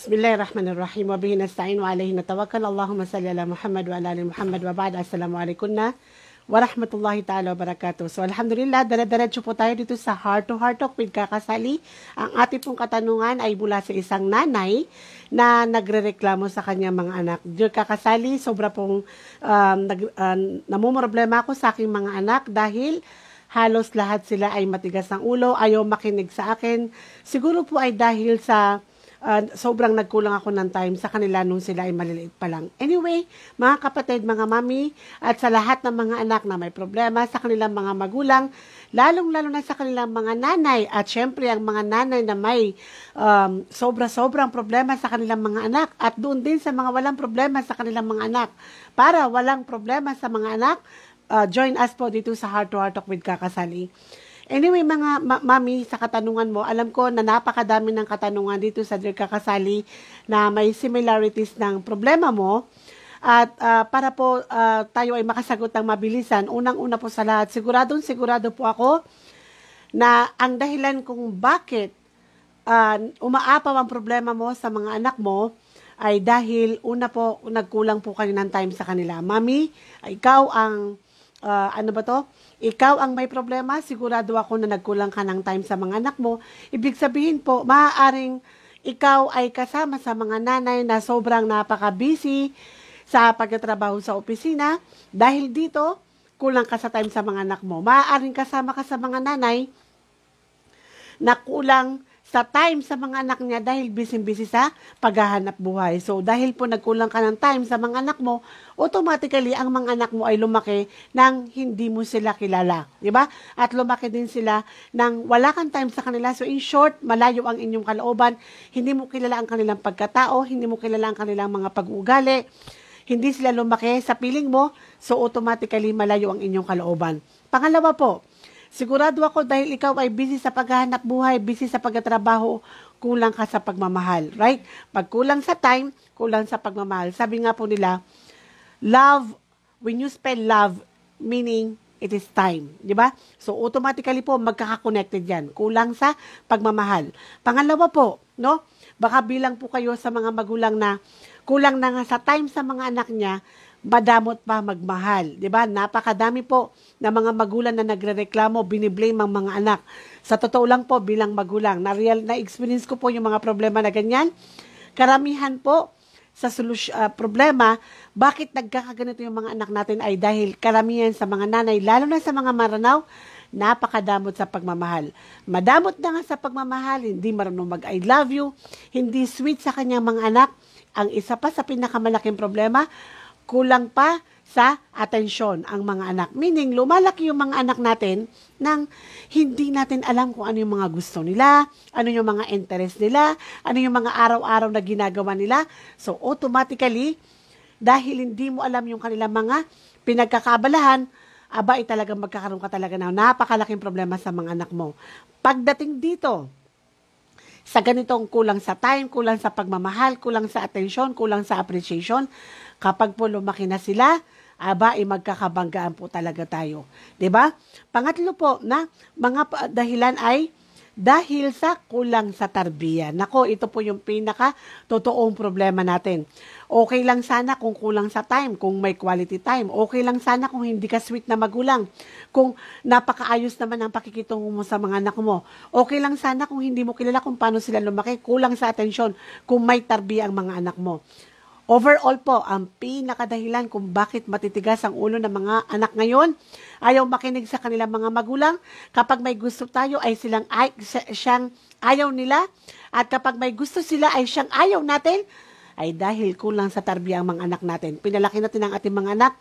Bismillahirrahmanirrahim. Wa bihi nasta'in wa alayhi natawakkal. Allahumma salli ala Muhammad wa ala ali Muhammad wa ba'd. Assalamu alaikum na wa rahmatullahi ta'ala wa barakatuh. So alhamdulillah, dara-diretso po tayo dito sa Heart to Heart Talk with Kakasali. Ang ating pong katanungan ay mula sa isang nanay na nagrereklamo sa kanyang mga anak. Dear Kakasali, sobra pong um, nag, uh, namumroblema ako sa aking mga anak dahil halos lahat sila ay matigas ng ulo, ayaw makinig sa akin. Siguro po ay dahil sa uh, sobrang nagkulang ako ng time sa kanila nung sila ay maliliit pa lang. Anyway, mga kapatid, mga mami, at sa lahat ng mga anak na may problema sa kanilang mga magulang, lalong-lalo na sa kanilang mga nanay, at syempre ang mga nanay na may um, sobra-sobrang problema sa kanilang mga anak, at doon din sa mga walang problema sa kanilang mga anak. Para walang problema sa mga anak, uh, join us po dito sa Heart to Heart Talk with Kakasali. Anyway, mga ma- mami, sa katanungan mo, alam ko na napakadami ng katanungan dito sa Dear Kakasali na may similarities ng problema mo. At uh, para po uh, tayo ay makasagot ng mabilisan, unang-una po sa lahat, siguradong sigurado po ako na ang dahilan kung bakit uh, umaapaw ang problema mo sa mga anak mo ay dahil una po, nagkulang po kayo ng time sa kanila. Mami, ikaw ang, uh, ano ba to? ikaw ang may problema, sigurado ako na nagkulang ka ng time sa mga anak mo. Ibig sabihin po, maaaring ikaw ay kasama sa mga nanay na sobrang napaka-busy sa pagtatrabaho sa opisina. Dahil dito, kulang ka sa time sa mga anak mo. Maaaring kasama ka sa mga nanay na kulang sa time sa mga anak niya dahil busy-busy sa paghahanap buhay. So, dahil po nagkulang ka ng time sa mga anak mo, automatically, ang mga anak mo ay lumaki nang hindi mo sila kilala. Di ba? At lumaki din sila nang wala kang time sa kanila. So, in short, malayo ang inyong kalooban. Hindi mo kilala ang kanilang pagkatao, hindi mo kilala ang kanilang mga pag-uugali. Hindi sila lumaki sa piling mo, so automatically malayo ang inyong kalooban. Pangalawa po, Sigurado ako dahil ikaw ay busy sa paghahanap buhay, busy sa pagtatrabaho, kulang ka sa pagmamahal, right? Pag kulang sa time, kulang sa pagmamahal. Sabi nga po nila, love, when you spell love, meaning it is time, di ba? So automatically po magkaka-connected 'yan. Kulang sa pagmamahal. Pangalawa po, no? Baka bilang po kayo sa mga magulang na kulang na nga sa time sa mga anak niya, madamot pa magmahal. 'Di ba? Napakadami po na mga magulang na nagrereklamo, biniblame ang mga anak. Sa totoo lang po bilang magulang, na real na experience ko po yung mga problema na ganyan. Karamihan po sa solusyon, uh, problema, bakit nagkakaganito yung mga anak natin ay dahil karamihan sa mga nanay, lalo na sa mga maranaw, napakadamot sa pagmamahal. Madamot na nga sa pagmamahal, hindi marunong mag-I love you, hindi sweet sa kanyang mga anak. Ang isa pa sa pinakamalaking problema, kulang pa sa atensyon ang mga anak. Meaning, lumalaki yung mga anak natin nang hindi natin alam kung ano yung mga gusto nila, ano yung mga interest nila, ano yung mga araw-araw na ginagawa nila. So, automatically, dahil hindi mo alam yung kanilang mga pinagkakabalahan, aba, ay talagang magkakaroon ka talaga ng napakalaking problema sa mga anak mo. Pagdating dito, sa ganitong kulang sa time, kulang sa pagmamahal, kulang sa atensyon, kulang sa appreciation, Kapag po lumaki na sila, aba, ay magkakabanggaan po talaga tayo. ba? Diba? Pangatlo po, na mga dahilan ay dahil sa kulang sa tarbiya. Nako, ito po yung pinaka totoong problema natin. Okay lang sana kung kulang sa time, kung may quality time. Okay lang sana kung hindi ka sweet na magulang. Kung napakaayos naman ang pakikitungo mo sa mga anak mo. Okay lang sana kung hindi mo kilala kung paano sila lumaki. Kulang sa atensyon kung may tarbiya ang mga anak mo. Overall po, ang pinakadahilan kung bakit matitigas ang ulo ng mga anak ngayon, ayaw makinig sa kanilang mga magulang. Kapag may gusto tayo ay silang ay, siyang ayaw nila. At kapag may gusto sila ay siyang ayaw natin, ay dahil kulang sa tarbiya ang mga anak natin. Pinalaki natin ang ating mga anak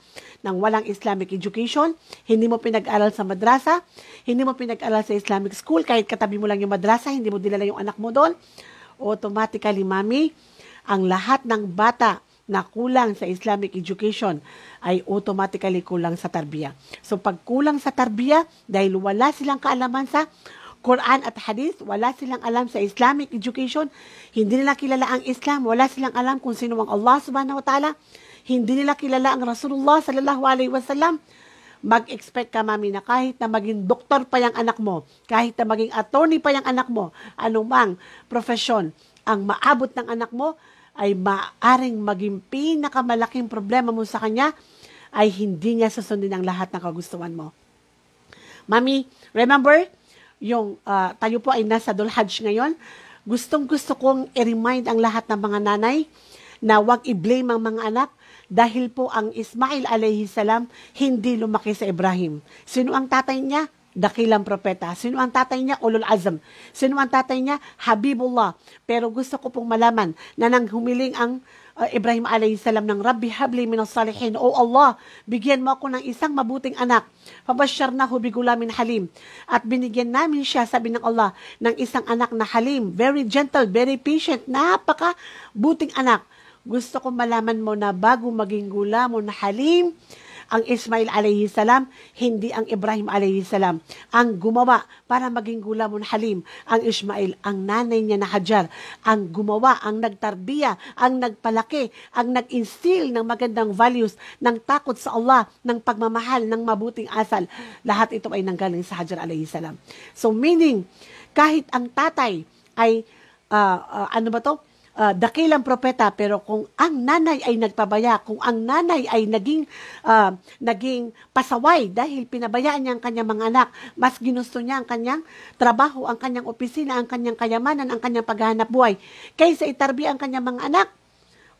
ng walang Islamic education, hindi mo pinag-aral sa madrasa, hindi mo pinag-aral sa Islamic school, kahit katabi mo lang yung madrasa, hindi mo dinala yung anak mo doon, automatically, mami, ang lahat ng bata na kulang sa Islamic education ay automatically kulang sa tarbiya. So pag kulang sa tarbiya, dahil wala silang kaalaman sa Quran at Hadith, wala silang alam sa Islamic education, hindi nila kilala ang Islam, wala silang alam kung sino ang Allah subhanahu wa ta'ala, hindi nila kilala ang Rasulullah sallallahu alaihi wasallam, mag-expect ka, mami, na kahit na maging doktor pa yung anak mo, kahit na maging attorney pa yung anak mo, anumang profesyon, ang maabot ng anak mo ay maaring maging pinakamalaking problema mo sa kanya ay hindi niya susundin ang lahat ng kagustuhan mo. Mami, remember, yung uh, tayo po ay nasa Dul Hajj ngayon, gustong gusto kong i-remind ang lahat ng mga nanay na wag i-blame ang mga anak dahil po ang Ismail alayhi salam hindi lumaki sa Ibrahim. Sino ang tatay niya? Dakilang propeta. Sino ang tatay niya? Ulul Azam. Sino ang tatay niya? Habibullah. Pero gusto ko pong malaman na nang humiling ang uh, Ibrahim alayhi salam ng Rabbi habli minas salihin. O Allah, bigyan mo ako ng isang mabuting anak. Pabashar hubi gulamin halim. At binigyan namin siya, sabi ng Allah, ng isang anak na halim. Very gentle, very patient, napaka buting anak. Gusto ko malaman mo na bago maging gula mo na halim, ang Ismail alayhi salam, hindi ang Ibrahim alayhi salam. Ang gumawa para maging gulamon halim, ang Ismail, ang nanay niya na Hajar, ang gumawa, ang nagtarbiya, ang nagpalaki, ang nag-instill ng magandang values, ng takot sa Allah, ng pagmamahal, ng mabuting asal. Lahat ito ay nanggaling sa Hajar alayhi salam. So meaning, kahit ang tatay ay uh, uh, ano ba to? Uh, dakilang propeta pero kung ang nanay ay nagpabaya, kung ang nanay ay naging uh, naging pasaway dahil pinabayaan niya ang kanyang mga anak, mas ginusto niya ang kanyang trabaho, ang kanyang opisina, ang kanyang kayamanan, ang kanyang paghahanap buhay kaysa itarbi ang kanyang mga anak,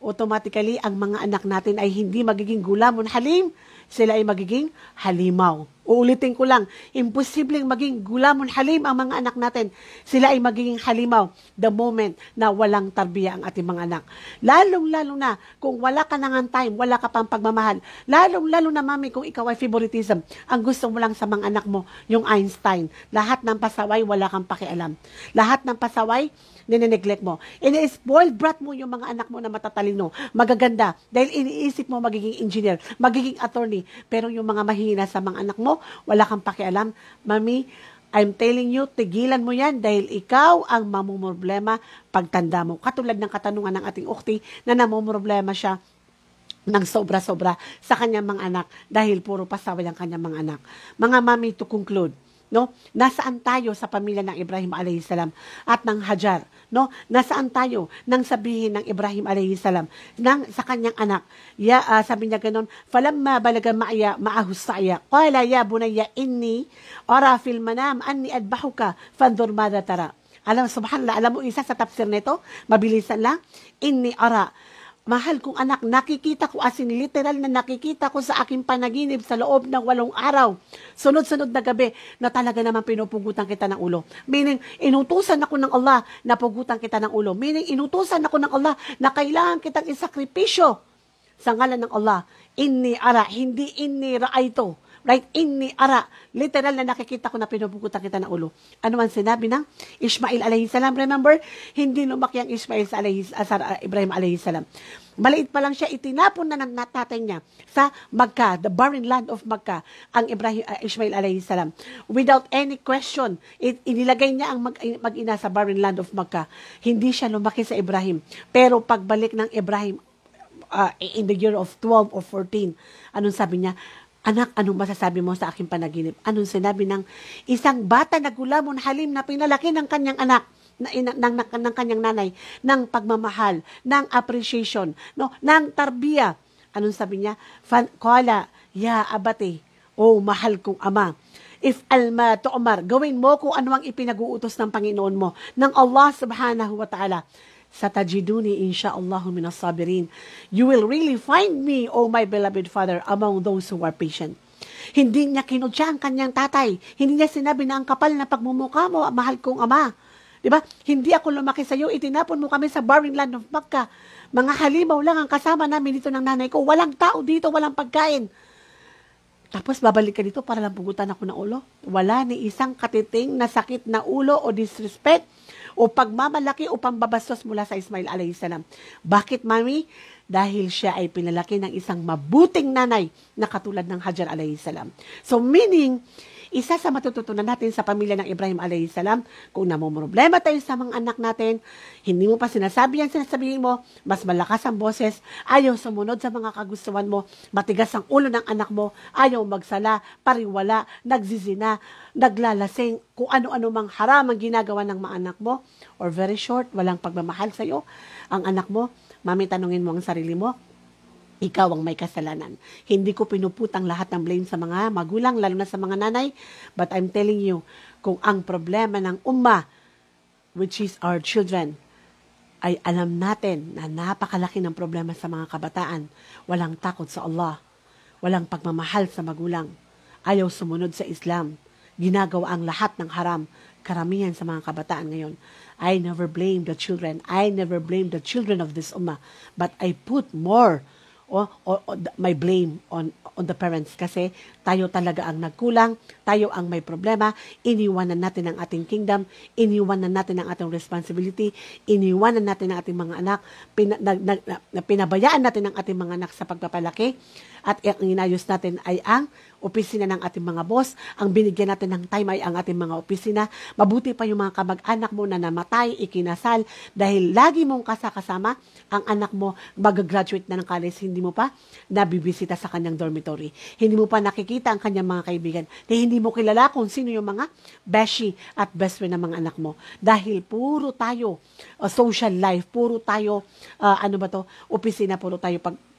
automatically ang mga anak natin ay hindi magiging gulamon halim, sila ay magiging halimaw. Uulitin ko lang, imposibleng maging gulamon halim ang mga anak natin. Sila ay magiging halimaw the moment na walang tarbiya ang ating mga anak. Lalong-lalo na kung wala ka nang time, wala ka pang pagmamahal. Lalong-lalo na mami kung ikaw ay favoritism. Ang gusto mo lang sa mga anak mo, yung Einstein. Lahat ng pasaway, wala kang pakialam. Lahat ng pasaway, nineneglect mo. Ini-spoiled brat mo yung mga anak mo na matatalino, magaganda, dahil iniisip mo magiging engineer, magiging attorney, pero yung mga mahina sa mga anak mo, wala kang pakialam. Mami, I'm telling you, tigilan mo yan dahil ikaw ang mamumroblema pagtanda mo. Katulad ng katanungan ng ating ukti na namumroblema siya ng sobra-sobra sa kanyang mga anak dahil puro pasaway ang kanyang mga anak. Mga mami, to conclude, no? Nasaan tayo sa pamilya ng Ibrahim alayhi salam at ng Hajar, no? Nasaan tayo nang sabihin ng Ibrahim alayhi salam ng sa kanyang anak. Ya uh, sabi niya ganun, falamma balaga ma'ya ma'ahu sa'ya, qala ya bunayya inni ara fil manam anni adbahuka fanzur madha tara. Alam subhanallah, alam mo isa sa tafsir nito, mabilisan lang, inni ara Mahal kong anak, nakikita ko as in literal na nakikita ko sa aking panaginip sa loob ng walong araw. Sunod-sunod na gabi na talaga naman pinupugutan kita ng ulo. Meaning, inutusan ako ng Allah na pugutan kita ng ulo. Meaning, inutusan ako ng Allah na kailangan kitang isakripisyo sa ngalan ng Allah. Inni ara, hindi inni ra'ayto Right? Inni ara. Literal na nakikita ko na pinupukutan kita ng ulo. Ano man sinabi ng Ismail alayhi salam. Remember, hindi lumaki ang Ismail sa, alayhi, sa uh, Ibrahim alayhi salam. Maliit pa lang siya, itinapon na ng natatay niya sa Magka, the barren land of Magka, ang Ibrahim, uh, Ismail alayhi salam. Without any question, it, inilagay niya ang mag, mag-ina sa barren land of Magka. Hindi siya lumaki sa Ibrahim. Pero pagbalik ng Ibrahim, uh, in the year of 12 or 14, anong sabi niya? Anak, anong masasabi mo sa aking panaginip? Anong sinabi ng isang bata na gulamon halim na pinalaki ng kanyang anak? na, ng, ng, ng, ng kanyang nanay, ng pagmamahal, ng appreciation, no, ng tarbiya. Anong sabi niya? Fan, Kala, ya abate, oh mahal kong ama. If alma tu'mar, gawin mo kung ano ang ipinag-uutos ng Panginoon mo, ng Allah subhanahu wa ta'ala satajiduni insha'Allah minas sabirin. You will really find me, O my beloved Father, among those who are patient. Hindi niya kinudya ang kanyang tatay. Hindi niya sinabi na ang kapal na pagmumukha mo, mahal kong ama. Di ba? Hindi ako lumaki sa iyo, itinapon mo kami sa barren land of Makkah. Mga halimaw lang ang kasama namin dito ng nanay ko. Walang tao dito, walang pagkain. Tapos babalik ka dito para lang pugutan ako ng ulo. Wala ni isang katiting na sakit na ulo o disrespect o pagmamalaki o pambabastos mula sa Ismail alayhi salam. Bakit, mami? Dahil siya ay pinalaki ng isang mabuting nanay na katulad ng Hajar alayhi salam. So meaning, isa sa matututunan natin sa pamilya ng Ibrahim alayhi salam, kung namumroblema tayo sa mga anak natin, hindi mo pa sinasabi yan, sinasabihin mo, mas malakas ang boses, ayaw sumunod sa mga kagustuhan mo, matigas ang ulo ng anak mo, ayaw magsala, pariwala, nagzizina, naglalasing, kung ano-ano mang haram ang ginagawa ng mga anak mo, or very short, walang pagmamahal sa iyo, ang anak mo, mami tanungin mo ang sarili mo, ikaw ang may kasalanan. Hindi ko pinuputang lahat ng blame sa mga magulang, lalo na sa mga nanay. But I'm telling you, kung ang problema ng umma, which is our children, ay alam natin na napakalaki ng problema sa mga kabataan. Walang takot sa Allah. Walang pagmamahal sa magulang. Ayaw sumunod sa Islam. Ginagawa ang lahat ng haram. Karamihan sa mga kabataan ngayon. I never blame the children. I never blame the children of this ummah. But I put more o, o, o may blame on on the parents. Kasi tayo talaga ang nagkulang, tayo ang may problema, iniwanan natin ang ating kingdom, iniwanan natin ang ating responsibility, iniwanan natin ang ating mga anak, pina, na, na, na, pinabayaan natin ang ating mga anak sa pagpapalaki, at ang inayos natin ay ang opisina ng ating mga boss. Ang binigyan natin ng time ay ang ating mga opisina. Mabuti pa yung mga kamag-anak mo na namatay, ikinasal, dahil lagi mong kasakasama ang anak mo mag-graduate na ng college, hindi mo pa nabibisita sa kanyang dormitory. Hindi mo pa nakikita ang kanyang mga kaibigan. Dahil hindi mo kilala kung sino yung mga beshi at best friend ng mga anak mo. Dahil puro tayo uh, social life, puro tayo, uh, ano ba to, opisina, puro tayo pag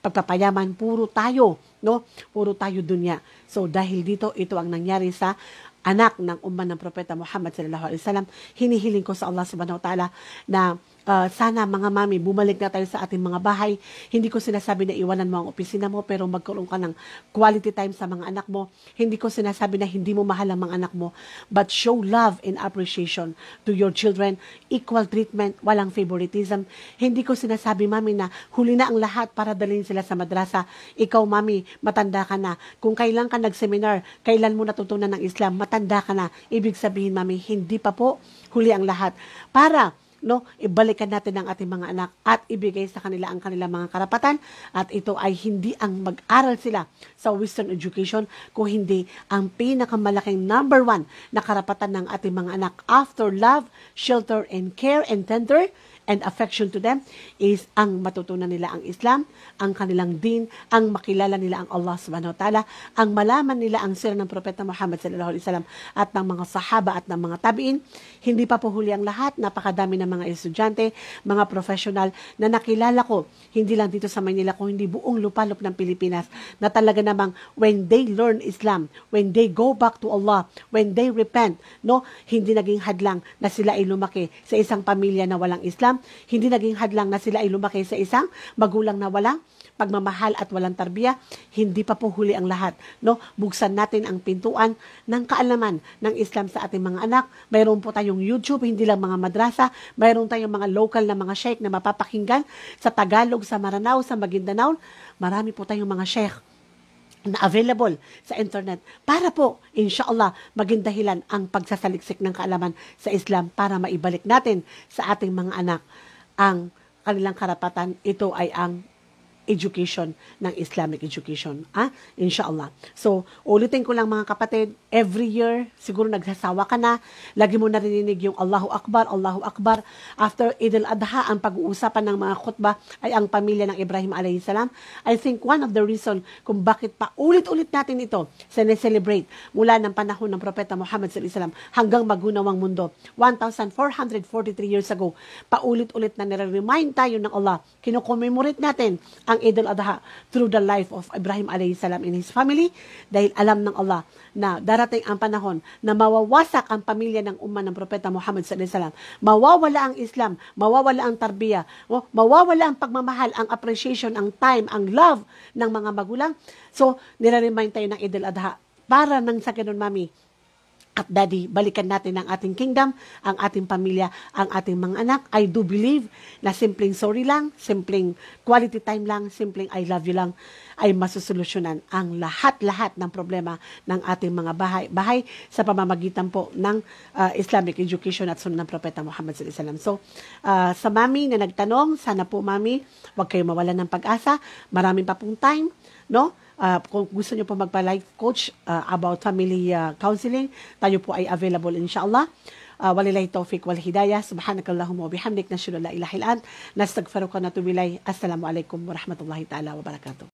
pagpapayaman, puro tayo, no? Puro tayo dunya. So dahil dito, ito ang nangyari sa anak ng umman ng propeta Muhammad sallallahu alaihi wasallam. Hinihiling ko sa Allah subhanahu wa ta'ala na uh, sana mga mami, bumalik na tayo sa ating mga bahay. Hindi ko sinasabi na iwanan mo ang opisina mo, pero magkaroon ka ng quality time sa mga anak mo. Hindi ko sinasabi na hindi mo mahal ang mga anak mo, but show love and appreciation to your children. Equal treatment, walang favoritism. Hindi ko sinasabi, mami, na huli na ang lahat para dalhin sila sa madrasa. Ikaw, mami, matanda ka na. Kung kailan ka nag-seminar, kailan mo natutunan ng Islam, matanda ka na. Ibig sabihin, mami, hindi pa po huli ang lahat. Para no, ibalikan natin ang ating mga anak at ibigay sa kanila ang kanilang mga karapatan. At ito ay hindi ang mag-aral sila sa Western education kung hindi ang pinakamalaking number one na karapatan ng ating mga anak after love, shelter, and care and tender and affection to them is ang matutunan nila ang Islam, ang kanilang din, ang makilala nila ang Allah subhanahu wa ta'ala, ang malaman nila ang sira ng Propeta Muhammad sallallahu alaihi wasallam at ng mga sahaba at ng mga tabiin. Hindi pa po huli ang lahat, napakadami ng mga estudyante, mga professional na nakilala ko, hindi lang dito sa Manila, kung hindi buong lupalop ng Pilipinas, na talaga namang when they learn Islam, when they go back to Allah, when they repent, no, hindi naging hadlang na sila ay lumaki sa isang pamilya na walang Islam, hindi naging hadlang na sila ay lumaki sa isang magulang na walang pagmamahal at walang tarbiya, hindi pa po huli ang lahat. No? Buksan natin ang pintuan ng kaalaman ng Islam sa ating mga anak. Mayroon po tayong YouTube, hindi lang mga madrasa. Mayroon tayong mga local na mga sheikh na mapapakinggan sa Tagalog, sa Maranao, sa Maguindanao. Marami po tayong mga sheikh na available sa internet para po, inshallah, maging dahilan ang pagsasaliksik ng kaalaman sa Islam para maibalik natin sa ating mga anak ang kanilang karapatan. Ito ay ang education ng Islamic education. Ah, inshallah. So, ulitin ko lang mga kapatid, every year, siguro nagsasawa ka na, lagi mo narinig yung Allahu Akbar, Allahu Akbar. After Eid al-Adha, ang pag-uusapan ng mga khutbah ay ang pamilya ng Ibrahim alayhi. I think one of the reason kung bakit pa ulit-ulit natin ito celebrate mula ng panahon ng Propeta Muhammad sallallahu alaihi wasallam hanggang magunawang mundo. 1,443 years ago, paulit-ulit na nire-remind tayo ng Allah, kinocommemorate natin ang Eid al-Adha through the life of Ibrahim alayhi salam and his family dahil alam ng Allah na darating ang panahon na mawawasak ang pamilya ng umma ng Propeta Muhammad sallallahu alaihi wasallam. Mawawala ang Islam, mawawala ang tarbiya, mawawala ang pagmamahal, ang appreciation, ang time, ang love ng mga magulang. So, nire-remind tayo ng Eid al-Adha para nang sa ganun, mami, at daddy, balikan natin ang ating kingdom, ang ating pamilya, ang ating mga anak. I do believe na simpleng sorry lang, simpleng quality time lang, simpleng I love you lang, ay masusolusyonan ang lahat-lahat ng problema ng ating mga bahay, bahay sa pamamagitan po ng uh, Islamic education at sunod ng Propeta Muhammad sallallahu So, uh, sa mami na nagtanong, sana po mami, huwag kayo mawalan ng pag-asa. Maraming pa pong time, no? Uh, kung gusto niyo po magpa-life coach uh, about family uh, counseling, tayo po ay available inshallah. Uh, walilahi tawfiq wal hidayah. Subhanakallahumma wa bihamdik. Nashhadu an la ilaha illa ant. Nastaghfiruka wa natubu ilayk. Assalamu alaikum wa rahmatullahi ta'ala wa barakatuh.